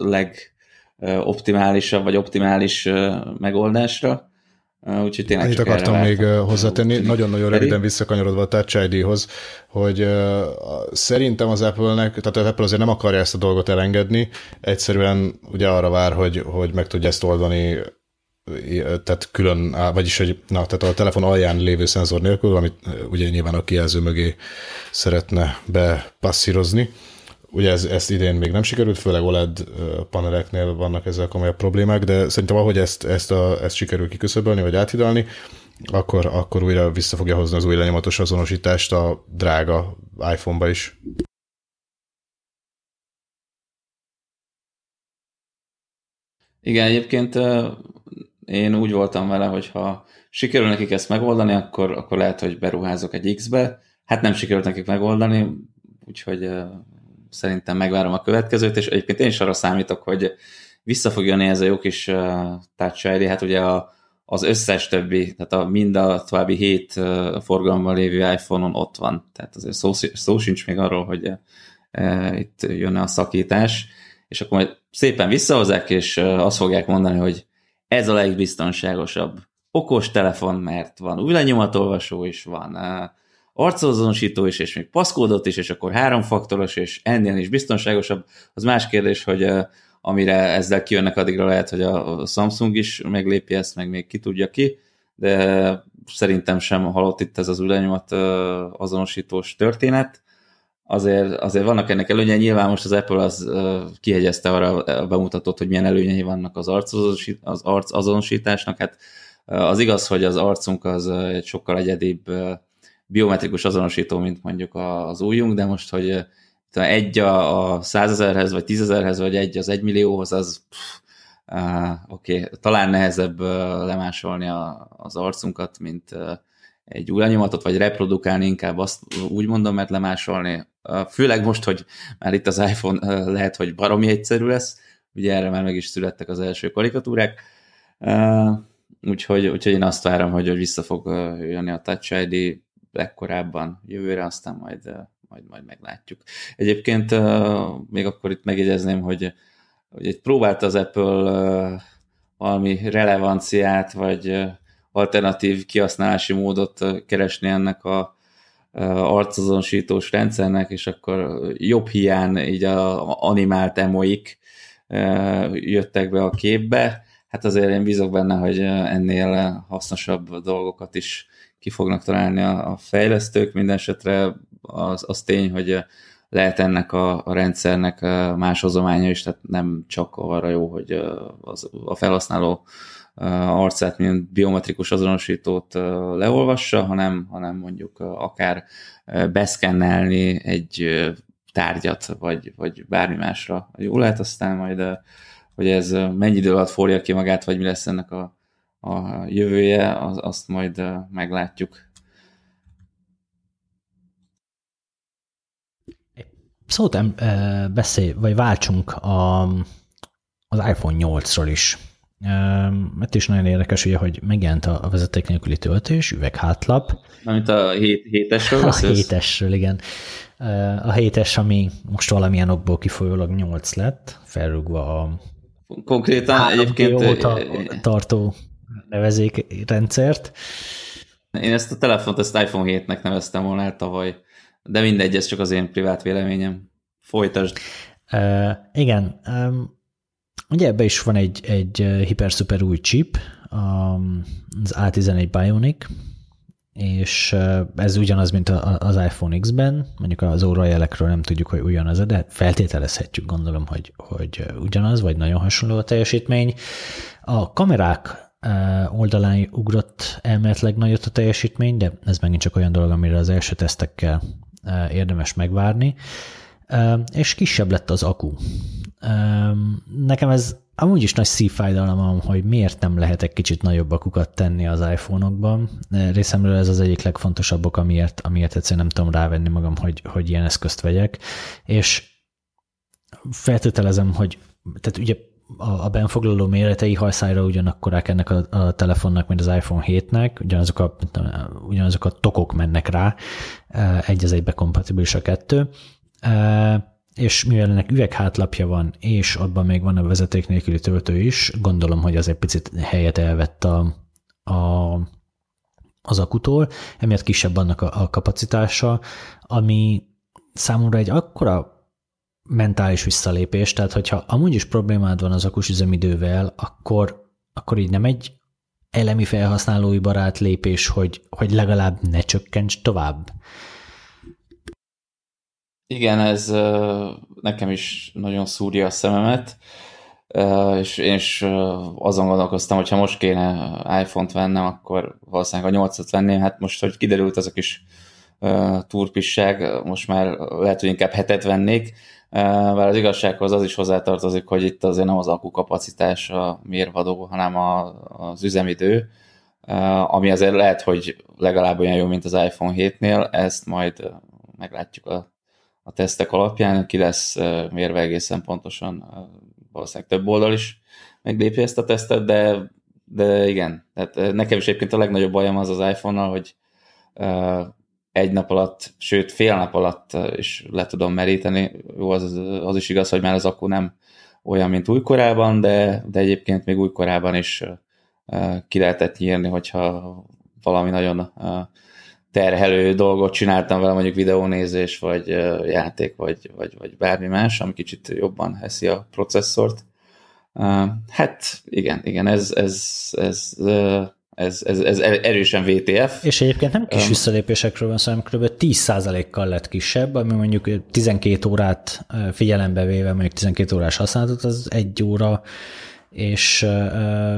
legoptimálisabb vagy optimális megoldásra. Úgyhogy tényleg Annyit akartam még hozzátenni, nagyon-nagyon röviden visszakanyarodva a Touch ID-hoz, hogy uh, szerintem az Apple-nek, tehát az Apple azért nem akarja ezt a dolgot elengedni, egyszerűen ugye arra vár, hogy, hogy meg tudja ezt oldani tehát külön, vagyis hogy na, tehát a telefon alján lévő szenzor nélkül, amit ugye nyilván a kijelző mögé szeretne bepasszírozni. Ugye ez, ezt idén még nem sikerült, főleg OLED paneleknél vannak ezzel komolyabb problémák, de szerintem ahogy ezt, ezt, a, ezt sikerül kiküszöbölni, vagy áthidalni, akkor, akkor újra vissza fogja hozni az új lenyomatos azonosítást a drága iPhone-ba is. Igen, egyébként én úgy voltam vele, hogy ha sikerül nekik ezt megoldani, akkor, akkor lehet, hogy beruházok egy X-be. Hát nem sikerült nekik megoldani, úgyhogy szerintem megvárom a következőt, és egyébként én is arra számítok, hogy vissza fog jönni ez a jó kis Touch ID, hát ugye a, az összes többi, tehát a, mind a további hét forgalomban lévő iPhone-on ott van, tehát azért szó, szó sincs még arról, hogy e, itt jönne a szakítás, és akkor majd szépen visszahozzák, és azt fogják mondani, hogy ez a legbiztonságosabb okos telefon, mert van új lenyomatolvasó is, van arcozonosító is, és még paszkódot is, és akkor háromfaktoros, és ennél is biztonságosabb. Az más kérdés, hogy amire ezzel kijönnek, addigra lehet, hogy a Samsung is meglépi ezt, meg még ki tudja ki, de szerintem sem halott itt ez az új lenyomat azonosítós történet. Azért, azért vannak ennek előnyei, nyilván most az Apple az kihegyezte arra bemutatott, hogy milyen előnyei vannak az, az arc azonosításnak. Hát az igaz, hogy az arcunk az egy sokkal egyedibb biometrikus azonosító, mint mondjuk az újunk, de most, hogy egy a, százezerhez, vagy tízezerhez, vagy egy az egymillióhoz, az uh, oké, okay, talán nehezebb uh, lemásolni a, az arcunkat, mint uh, egy új lenyomatot, vagy reprodukálni inkább azt úgy mondom, mert lemásolni. Uh, főleg most, hogy már itt az iPhone uh, lehet, hogy baromi egyszerű lesz, ugye erre már meg is születtek az első karikatúrák, uh, úgyhogy, úgyhogy én azt várom, hogy, hogy vissza fog jönni a Touch ID, legkorábban jövőre, aztán majd, majd, majd meglátjuk. Egyébként még akkor itt megjegyezném, hogy, hogy próbált az Apple valami relevanciát, vagy alternatív kihasználási módot keresni ennek a arcazonosítós rendszernek, és akkor jobb hiány így a animált emoik jöttek be a képbe. Hát azért én bízok benne, hogy ennél hasznosabb dolgokat is ki fognak találni a, a fejlesztők, minden esetre az, az tény, hogy lehet ennek a, a rendszernek más hozománya is, tehát nem csak arra jó, hogy az, a felhasználó arcát, mint biometrikus azonosítót leolvassa, hanem, hanem mondjuk akár beszkennelni egy tárgyat, vagy, vagy bármi másra. Jó lehet, aztán majd, hogy ez mennyi idő alatt forja ki magát, vagy mi lesz ennek a, a jövője, az, azt majd meglátjuk. Szóval beszélj, vagy váltsunk a, az iPhone 8-ról is. Mert is nagyon érdekes, ugye, hogy megjelent a vezeték nélküli töltés, üveghátlap. Amit a 7-esről A 7-esről, igen. A 7-es, ami most valamilyen okból kifolyólag 8 lett, felrúgva a Konkrétan egyébként óta tartó nevezékrendszert. Én ezt a telefont, ezt iPhone 7-nek neveztem volna el tavaly, de mindegy, ez csak az én privát véleményem. Folytasd. Uh, igen, um, ugye ebbe is van egy, egy hiper-szuper új chip, um, az A11 Bionic, és ez ugyanaz, mint az iPhone X-ben, mondjuk az órajelekről nem tudjuk, hogy ugyanaz, de feltételezhetjük, gondolom, hogy, hogy ugyanaz, vagy nagyon hasonló a teljesítmény. A kamerák oldalán ugrott elméletileg nagyot a teljesítmény, de ez megint csak olyan dolog, amire az első tesztekkel érdemes megvárni. És kisebb lett az akku. Nekem ez amúgy is nagy szívfájdalmam, hogy miért nem lehet egy kicsit nagyobb akukat tenni az iPhone-okban. Részemről ez az egyik legfontosabb ok, amiért, amiért egyszerűen nem tudom rávenni magam, hogy, hogy ilyen eszközt vegyek. És feltételezem, hogy tehát ugye a, benfoglaló méretei hajszájra ugyanakkorák ennek a, a telefonnak, mint az iPhone 7-nek, ugyanazok a, ugyanazok a tokok mennek rá, egy az egybe kompatibilis a kettő, és mivel ennek üveghátlapja van, és abban még van a vezeték nélküli töltő is, gondolom, hogy az egy picit helyet elvett a, a, az akutól, emiatt kisebb annak a, a kapacitása, ami számomra egy akkora mentális visszalépés, tehát hogyha amúgy is problémád van az akus üzemidővel, akkor, akkor így nem egy elemi felhasználói barát lépés, hogy, hogy legalább ne csökkents tovább. Igen, ez nekem is nagyon szúrja a szememet, és én is azon gondolkoztam, hogy ha most kéne iPhone-t vennem, akkor valószínűleg a 8-at venném, hát most, hogy kiderült azok is turpisság, most már lehet, hogy inkább hetet vennék, bár az igazsághoz az is hozzátartozik, hogy itt azért nem az akku kapacitás a mérvadó, hanem a, az üzemidő, ami azért lehet, hogy legalább olyan jó, mint az iPhone 7-nél, ezt majd meglátjuk a, a tesztek alapján, ki lesz mérve egészen pontosan, valószínűleg több oldal is meglépi ezt a tesztet, de, de igen, tehát nekem is egyébként a legnagyobb bajom az az iPhone-nal, hogy egy nap alatt, sőt fél nap alatt is le tudom meríteni. Jó, az, az is igaz, hogy már az akku nem olyan, mint újkorában, de, de egyébként még újkorában is ki lehetett nyírni, hogyha valami nagyon terhelő dolgot csináltam vele, mondjuk videónézés, vagy játék, vagy, vagy, vagy bármi más, ami kicsit jobban heszi a processzort. Hát igen, igen, ez, ez, ez ez, ez, ez erősen VTF. És egyébként nem kis um, visszalépésekről van szó, hanem kb. 10%-kal lett kisebb, ami mondjuk 12 órát figyelembe véve, mondjuk 12 órás használatot, az egy óra és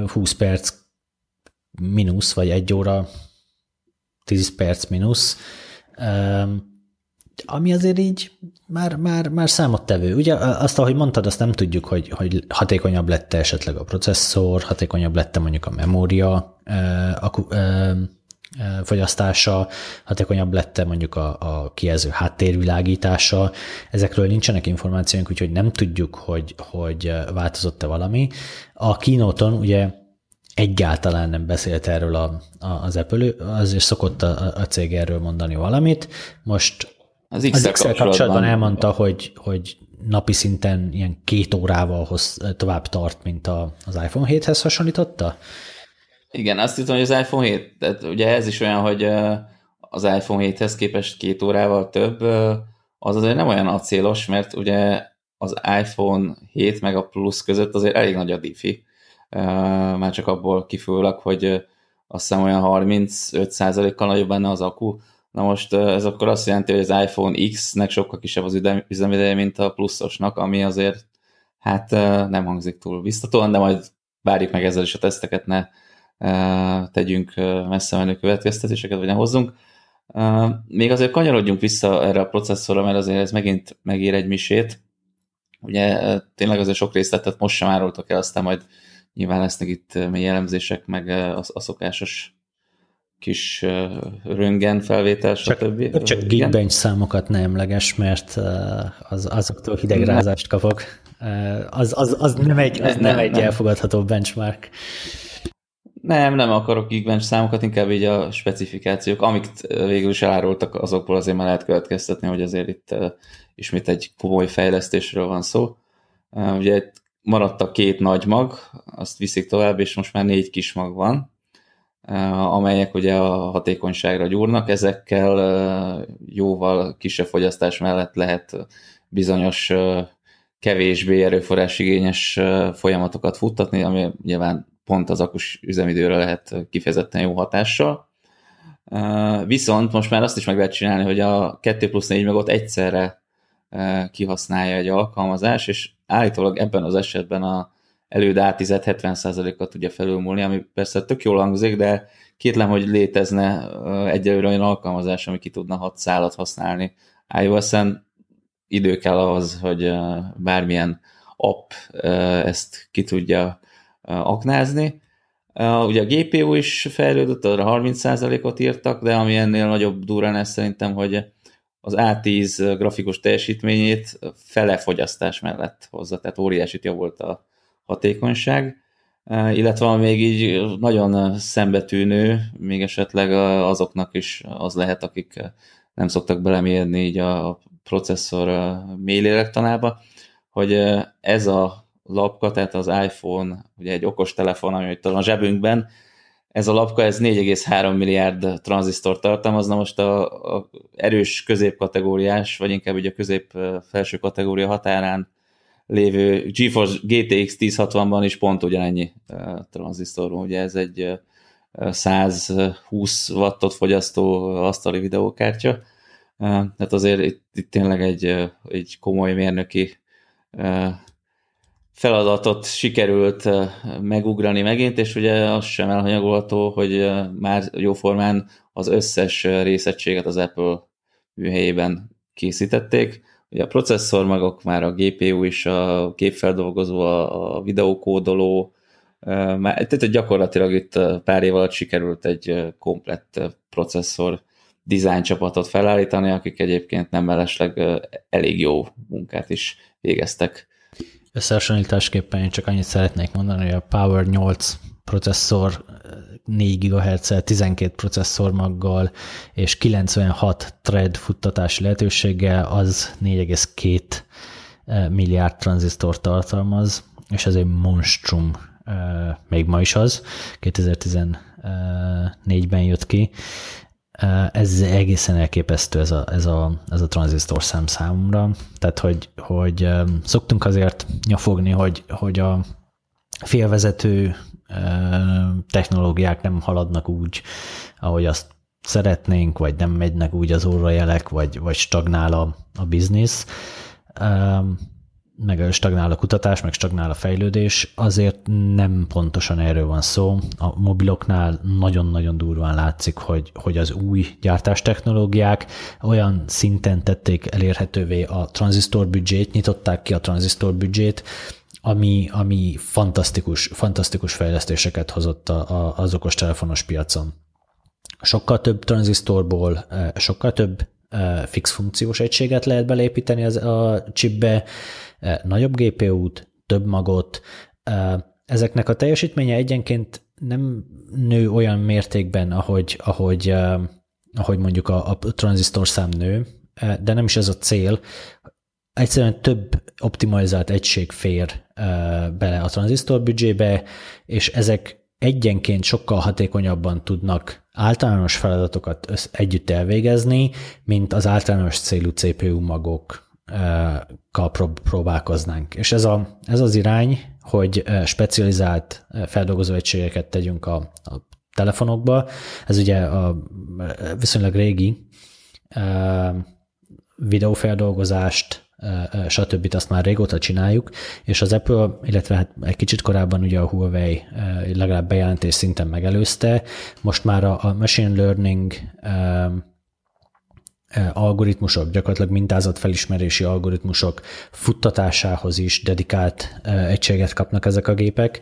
20 perc mínusz, vagy egy óra 10 perc mínusz ami azért így már, már, már számottevő. Ugye azt, ahogy mondtad, azt nem tudjuk, hogy, hogy hatékonyabb lett esetleg a processzor, hatékonyabb lett mondjuk a memória fogyasztása, hatékonyabb lett mondjuk a, a kijelző háttérvilágítása. Ezekről nincsenek információink, úgyhogy nem tudjuk, hogy, hogy változott-e valami. A kínóton ugye egyáltalán nem beszélt erről a, a, az Apple, azért szokott a, a cég erről mondani valamit. Most az X-el kapcsolatban, kapcsolatban elmondta, hogy, hogy napi szinten ilyen két órával hoz, tovább tart, mint a, az iPhone 7-hez hasonlította? Igen, azt hiszem, hogy az iPhone 7, tehát ugye ez is olyan, hogy az iPhone 7-hez képest két órával több, az azért nem olyan acélos, mert ugye az iPhone 7 meg a Plus között azért elég nagy a diffi. Már csak abból kifolyólag, hogy azt hiszem olyan 35%-kal nagyobb benne az akku, Na most ez akkor azt jelenti, hogy az iPhone X-nek sokkal kisebb az üzemideje, mint a pluszosnak, ami azért hát nem hangzik túl biztatóan, de majd várjuk meg ezzel is a teszteket, ne tegyünk messze menő következtetéseket, vagy ne hozzunk. Még azért kanyarodjunk vissza erre a processzorra, mert azért ez megint megér egy misét. Ugye tényleg azért sok részletet most sem árultak el, aztán majd nyilván lesznek itt mély elemzések, meg a, a szokásos kis röngen felvétel, stb. Csak Geekbench számokat nem emleges, mert az, azoktól hidegrázást kapok. Az, az, az nem egy, az nem, nem egy nem. elfogadható benchmark. Nem, nem akarok Geekbench számokat, inkább így a specifikációk, amik végül is elárultak, azokból azért már lehet következtetni, hogy azért itt ismét egy komoly fejlesztésről van szó. Ugye maradt a két nagy mag, azt viszik tovább, és most már négy kis mag van, amelyek ugye a hatékonyságra gyúrnak, ezekkel jóval kisebb fogyasztás mellett lehet bizonyos kevésbé erőforrás igényes folyamatokat futtatni, ami nyilván pont az akus üzemidőre lehet kifejezetten jó hatással. Viszont most már azt is meg lehet csinálni, hogy a 2 plusz 4 megot egyszerre kihasználja egy alkalmazás, és állítólag ebben az esetben a előd A10 70%-kal tudja felülmúlni, ami persze tök jól hangzik, de kétlem, hogy létezne egyelőre olyan alkalmazás, ami ki tudna hat szálat használni iOS-en. Idő kell ahhoz, hogy bármilyen app ezt ki tudja aknázni. Ugye a GPU is fejlődött, arra 30%-ot írtak, de ami ennél nagyobb durranás szerintem, hogy az A10 grafikus teljesítményét fele fogyasztás mellett hozza, tehát óriásit javult a hatékonyság, illetve még így nagyon szembetűnő, még esetleg azoknak is az lehet, akik nem szoktak belemérni így a processzor mély lélektanába, hogy ez a lapka, tehát az iPhone, ugye egy okos telefon, ami itt a zsebünkben, ez a lapka, ez 4,3 milliárd tranzisztor tartalmazna, most a, a erős középkategóriás, vagy inkább ugye a közép-felső kategória határán lévő GeForce GTX 1060-ban is pont ugyanennyi tranzisztor van, ugye ez egy 120 wattot fogyasztó asztali videókártya, tehát azért itt, itt tényleg egy, egy komoly mérnöki feladatot sikerült megugrani megint, és ugye az sem elhanyagolható, hogy már jóformán az összes részegységet az Apple műhelyében készítették. Ugye a processzor magok, már a GPU is, a képfeldolgozó, a videókódoló, tehát gyakorlatilag itt pár év alatt sikerült egy komplett processzor design csapatot felállítani, akik egyébként nem mellesleg elég jó munkát is végeztek Összehasonlításképpen én csak annyit szeretnék mondani, hogy a Power 8 processzor 4 GHz, 12 processzor maggal és 96 thread futtatási lehetőséggel az 4,2 eh, milliárd tranzisztor tartalmaz, és ez egy monstrum, még ma is az, 2014-ben jött ki, ez egészen elképesztő ez a, ez a, ez a tranzisztor szám számomra. Tehát, hogy, hogy szoktunk azért nyafogni, hogy, hogy a félvezető technológiák nem haladnak úgy, ahogy azt szeretnénk, vagy nem megynek úgy az órajelek, vagy, vagy stagnál a, a biznisz meg stagnál a kutatás, meg stagnál a fejlődés, azért nem pontosan erről van szó. A mobiloknál nagyon-nagyon durván látszik, hogy, hogy az új gyártástechnológiák olyan szinten tették elérhetővé a tranzisztor büdzsét, nyitották ki a tranzisztor büdzsét, ami, ami fantasztikus, fantasztikus fejlesztéseket hozott a, a, az okostelefonos piacon. Sokkal több tranzisztorból, sokkal több fix funkciós egységet lehet belépíteni az, a chipbe, nagyobb GPU-t, több magot. Ezeknek a teljesítménye egyenként nem nő olyan mértékben, ahogy, ahogy, ahogy mondjuk a, a tranzisztor szám nő, de nem is ez a cél. Egyszerűen több optimalizált egység fér bele a tranzisztor büdzsébe, és ezek egyenként sokkal hatékonyabban tudnak általános feladatokat együtt elvégezni, mint az általános célú CPU magok próbálkoznánk. És ez, a, ez az irány, hogy specializált feldolgozó egységeket tegyünk a, a telefonokba. Ez ugye a viszonylag régi videófeldolgozást, stb. azt már régóta csináljuk, és az Apple, illetve hát egy kicsit korábban ugye a Huawei legalább bejelentés szinten megelőzte, most már a, machine learning algoritmusok, gyakorlatilag mintázatfelismerési algoritmusok futtatásához is dedikált egységet kapnak ezek a gépek.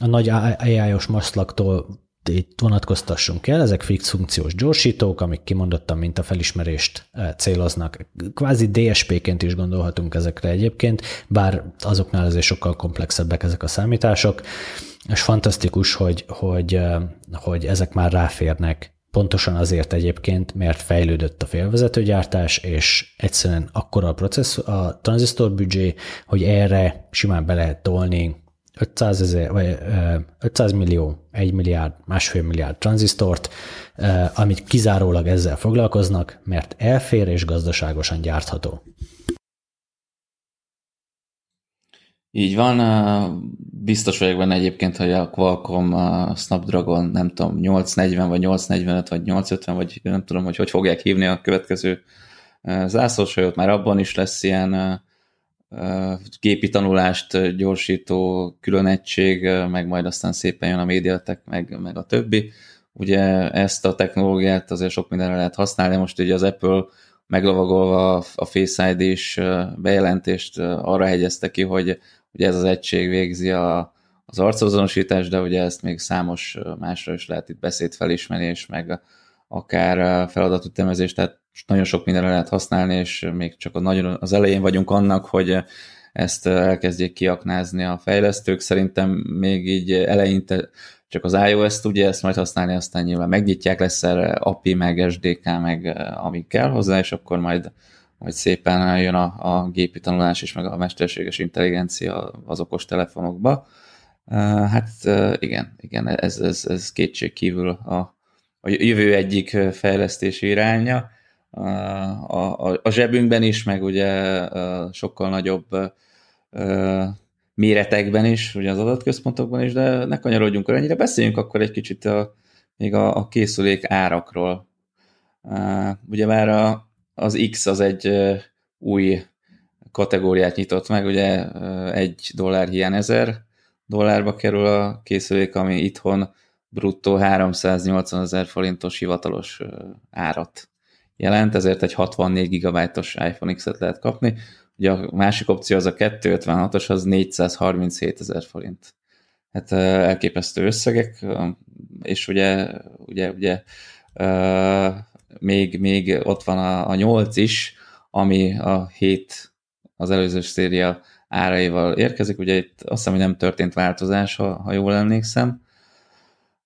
A nagy AI-os maszlaktól itt vonatkoztassunk el, ezek fix funkciós gyorsítók, amik kimondottan mint a felismerést céloznak. Kvázi DSP-ként is gondolhatunk ezekre egyébként, bár azoknál azért sokkal komplexebbek ezek a számítások, és fantasztikus, hogy, hogy, hogy ezek már ráférnek Pontosan azért egyébként, mert fejlődött a félvezetőgyártás, és egyszerűen akkora a, processz, a tranzisztor büdzsé, hogy erre simán be lehet tolni 500, ezer, vagy 500 millió, 1 milliárd, másfél milliárd tranzisztort, amit kizárólag ezzel foglalkoznak, mert elfér és gazdaságosan gyártható. Így van, biztos vagyok benne egyébként, hogy a Qualcomm a Snapdragon, nem tudom, 840 vagy 845 vagy 850, vagy nem tudom, hogy hogy fogják hívni a következő zászlósajot, már abban is lesz ilyen gépi tanulást gyorsító külön egység, meg majd aztán szépen jön a médiatek, meg, meg a többi. Ugye ezt a technológiát azért sok mindenre lehet használni, most ugye az Apple meglovagolva a Face ID-s bejelentést arra hegyezte ki, hogy ugye ez az egység végzi a, az arcazonosítást, de ugye ezt még számos másra is lehet itt beszédfelismerés, meg akár feladatütemezés, tehát nagyon sok mindenre lehet használni, és még csak a nagyon az elején vagyunk annak, hogy ezt elkezdjék kiaknázni a fejlesztők. Szerintem még így eleinte csak az iOS tudja ezt majd használni, aztán nyilván megnyitják, lesz erre API, meg SDK, meg amik kell hozzá, és akkor majd, majd szépen jön a, a gépi tanulás is, meg a mesterséges intelligencia az okos telefonokba. Hát igen, igen, ez, ez, ez kétség kívül a, a jövő egyik fejlesztési iránya. A, a, a zsebünkben is, meg ugye sokkal nagyobb méretekben is, ugye az adatközpontokban is, de ne kanyarodjunk el ennyire. Beszéljünk akkor egy kicsit a, még a, a készülék árakról. Ugye már a, az X az egy új kategóriát nyitott meg, ugye egy dollár hiány ezer dollárba kerül a készülék, ami itthon bruttó 380 ezer forintos hivatalos árat jelent, ezért egy 64 gigabájtos iPhone X-et lehet kapni. Ugye a másik opció az a 256-os, az 437 ezer forint. Hát elképesztő összegek, és ugye, ugye, ugye még, még ott van a, a 8 is, ami a 7 az előző széria áraival érkezik. Ugye itt azt hiszem, hogy nem történt változás, ha, ha jól emlékszem.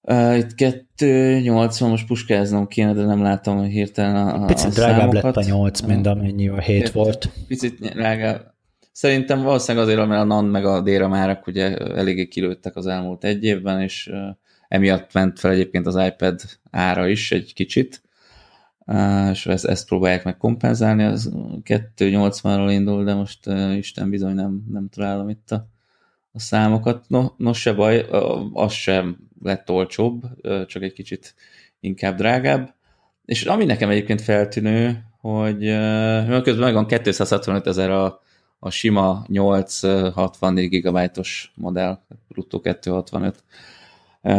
Uh, itt 280, most puskáznom kéne, de nem látom hirtelen a, a Picit drágább lett a 8, mint amennyi a 7 volt. Picit drágább. Szerintem valószínűleg azért, mert a NAND meg a DRAM árak ugye eléggé kilőttek az elmúlt egy évben, és emiatt ment fel egyébként az iPad ára is egy kicsit, és ezt, ezt próbálják meg kompenzálni, az 280-ról indul, de most Isten bizony nem, nem találom itt a, a számokat. No, no se baj, az sem lett olcsóbb, csak egy kicsit inkább drágább. És ami nekem egyébként feltűnő, hogy közben megvan 265 ezer a, a sima 864 gigabájtos modell, bruttó 265,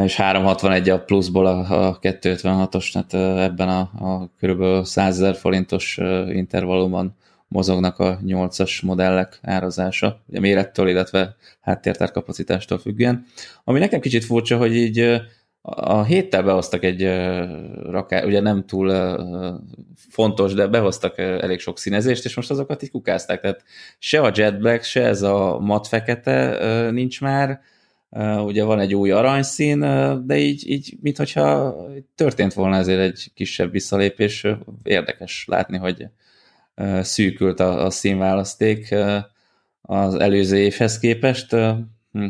és 361 a pluszból a, a 256-os, tehát ebben a, a kb. 100 ezer forintos intervallumban mozognak a 8-as modellek árazása, ugye mérettől, illetve háttértárkapacitástól függően. Ami nekem kicsit furcsa, hogy így a héttel behoztak egy rakár, ugye nem túl fontos, de behoztak elég sok színezést, és most azokat így kukázták. Tehát se a Jet Black, se ez a mat fekete nincs már, ugye van egy új aranyszín, de így, így mintha történt volna ezért egy kisebb visszalépés. Érdekes látni, hogy szűkült a, a színválaszték az előző évhez képest, hm.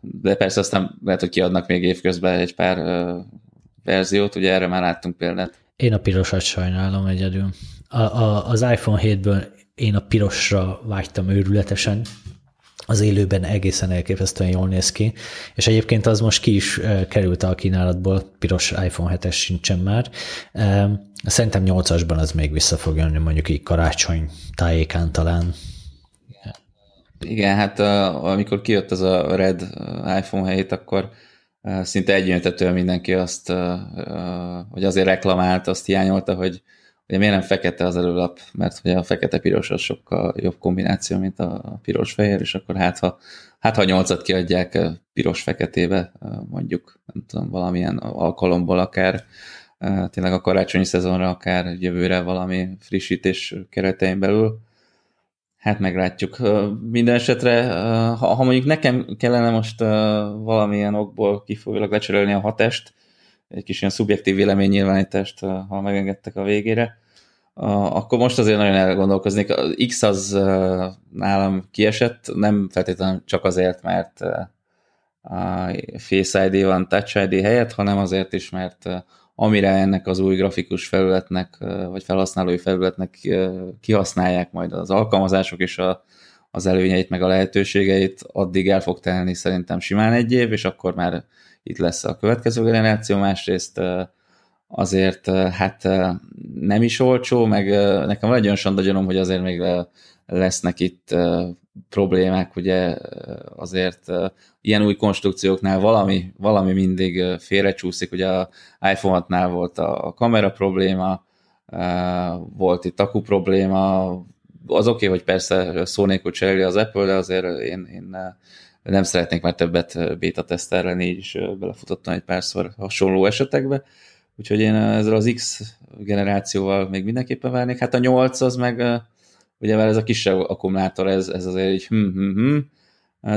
de persze aztán lehet, hogy kiadnak még évközben egy pár verziót, ugye erre már láttunk példát. Én a pirosat sajnálom egyedül. A, a, az iPhone 7-ből én a pirosra vágytam őrületesen, az élőben egészen elképesztően jól néz ki, és egyébként az most ki is került a kínálatból, piros iPhone 7-es sincsen már. Szerintem 8-asban az még vissza fog jönni, mondjuk így karácsony tájékán talán. Igen, hát amikor kijött az a Red iPhone 7, akkor szinte egyöntetően mindenki azt, hogy azért reklamált, azt hiányolta, hogy Ugye miért nem fekete az előlap, mert ugye a fekete-piros az sokkal jobb kombináció, mint a piros-fehér, és akkor hát ha, hát ha nyolcat kiadják piros-feketébe, mondjuk, nem tudom, valamilyen alkalomból akár, tényleg a karácsonyi szezonra, akár jövőre valami frissítés keretein belül, hát meglátjuk. Minden esetre, ha, ha mondjuk nekem kellene most valamilyen okból kifolyólag lecserélni a hatest, egy kis ilyen szubjektív véleménynyilvánítást, ha megengedtek a végére, akkor most azért nagyon elgondolkoznék. Az X az nálam kiesett, nem feltétlenül csak azért, mert a Face ID van Touch ID helyett, hanem azért is, mert amire ennek az új grafikus felületnek, vagy felhasználói felületnek kihasználják majd az alkalmazások és a, az előnyeit, meg a lehetőségeit, addig el fog telni szerintem simán egy év, és akkor már itt lesz a következő generáció, másrészt azért hát nem is olcsó, meg nekem van egy olyan sandagyanom, hogy azért még lesznek itt problémák, ugye azért ilyen új konstrukcióknál valami, valami mindig félrecsúszik, ugye a iPhone 6-nál volt a kamera probléma, volt itt akku probléma, az oké, okay, hogy persze szó nélkül cseréli az Apple, de azért én, én nem szeretnék már többet beta tesztelni, így is belefutottam egy párszor hasonló esetekbe, úgyhogy én ezzel az X generációval még mindenképpen várnék. Hát a 8 az meg, ugye már ez a kisebb akkumulátor, ez, ez azért így hm, hm, hm,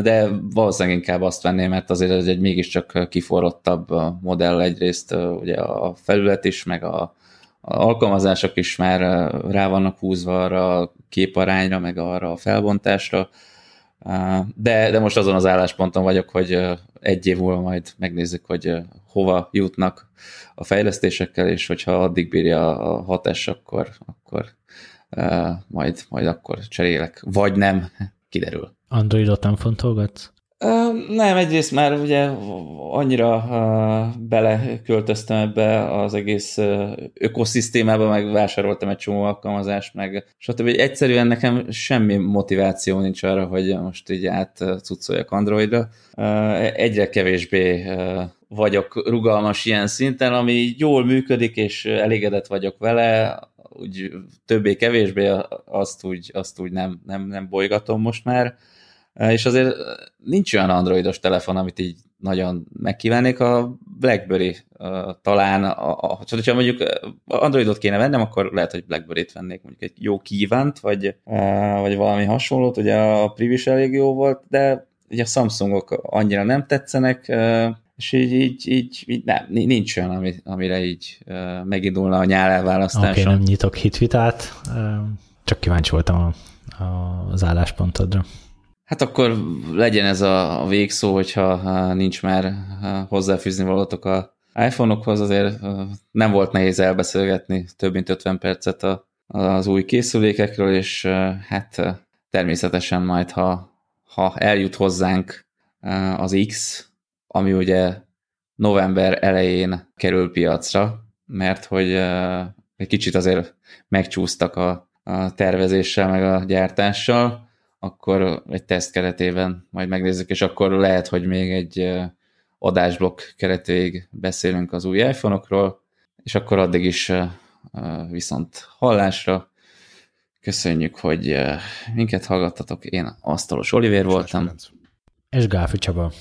de valószínűleg inkább azt venném, mert azért ez egy mégiscsak kiforrottabb modell egyrészt, ugye a felület is, meg a, a alkalmazások is már rá vannak húzva arra a képarányra, meg arra a felbontásra, de, de most azon az állásponton vagyok, hogy egy év múlva majd megnézzük, hogy hova jutnak a fejlesztésekkel, és hogyha addig bírja a hatás, akkor, akkor majd, majd akkor cserélek. Vagy nem, kiderül. Androidot nem fontolgatsz? Nem, egyrészt már ugye annyira beleköltöztem ebbe az egész ökoszisztémába, meg vásároltam egy csomó alkalmazást, meg stb. Egyszerűen nekem semmi motiváció nincs arra, hogy most így átcucoljak Androidra. Egyre kevésbé vagyok rugalmas ilyen szinten, ami jól működik, és elégedett vagyok vele, úgy többé-kevésbé azt úgy, azt úgy nem, nem, nem bolygatom most már és azért nincs olyan androidos telefon, amit így nagyon megkívánnék, a BlackBerry talán, a, a, hogyha mondjuk Androidot kéne vennem, akkor lehet, hogy BlackBerry-t vennék, mondjuk egy jó kívánt, vagy, vagy valami hasonlót, ugye a Privis elég jó volt, de ugye a Samsungok annyira nem tetszenek, és így, így, így, így nem, nincs olyan, ami, amire így megindulna a nyár elválasztása. Oké, okay, nem nyitok hitvitát, csak kíváncsi voltam a, a, az álláspontodra. Hát akkor legyen ez a végszó, hogyha nincs már hozzáfűzni valatok a iPhone-okhoz, azért nem volt nehéz elbeszélgetni több mint 50 percet az új készülékekről, és hát természetesen majd, ha, ha eljut hozzánk az X, ami ugye november elején kerül piacra, mert hogy egy kicsit azért megcsúsztak a, a tervezéssel, meg a gyártással, akkor egy teszt keretében majd megnézzük, és akkor lehet, hogy még egy adásblokk keretéig beszélünk az új iPhone-okról, és akkor addig is viszont hallásra. Köszönjük, hogy minket hallgattatok. Én Asztalos Olivér voltam. És Gáfi Csaba.